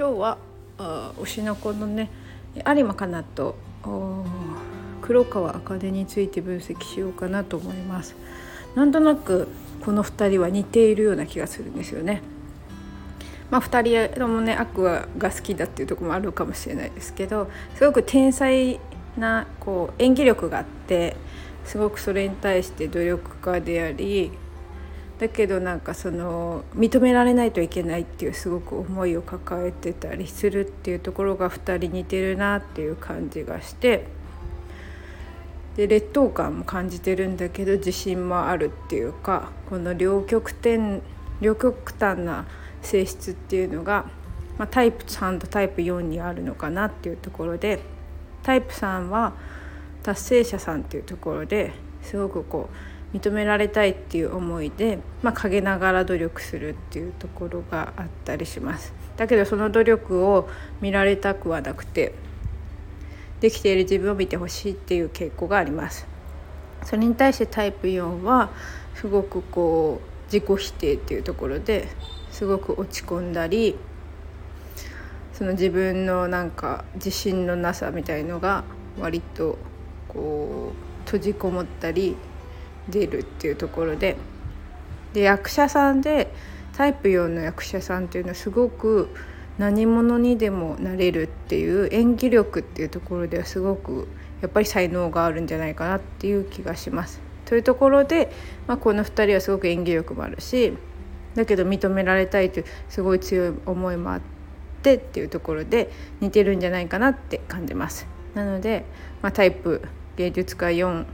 今日はあ推しの子のね有馬かなと黒川茜について分析しようかなと思います。なんとなくこの2人は似ているような気がするんですよね。まあ、2人ともねアクアが好きだっていうとこもあるかもしれないですけどすごく天才なこう演技力があってすごくそれに対して努力家でありだけどなんかその認められないといけないっていうすごく思いを抱えてたりするっていうところが2人似てるなっていう感じがしてで劣等感も感じてるんだけど自信もあるっていうかこの両極点両極端な性質っていうのが、まあ、タイプ3とタイプ4にあるのかなっていうところでタイプ3は達成者さんっていうところですごくこう認められたいっていう思いで、まあ、陰ながら努力するっていうところがあったりします。だけどその努力を見られたくはなくてできている自分を見てほしいっていう傾向があります。それに対してタイプ4はすごくこう自己否定っていうところですごく落ち込んだりその自分のなんか自信のなさみたいのが割とこう閉じこもったり出るっていうところでで役者さんでタイプ4の役者さんっていうのはすごく何者にでもなれるっていう演技力っていうところではすごくやっぱり才能があるんじゃないかなっていう気がします。というところで、まあ、この2人はすごく演技力もあるしだけど認められたいというすごい強い思いもあってっていうところで似てるんじゃないかなって感じます。なので、まあ、タイプ芸術家4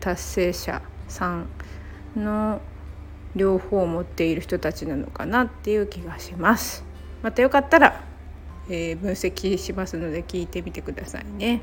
達成者さんの両方を持っている人たちなのかなっていう気がします。またよかったら、えー、分析しますので聞いてみてくださいね。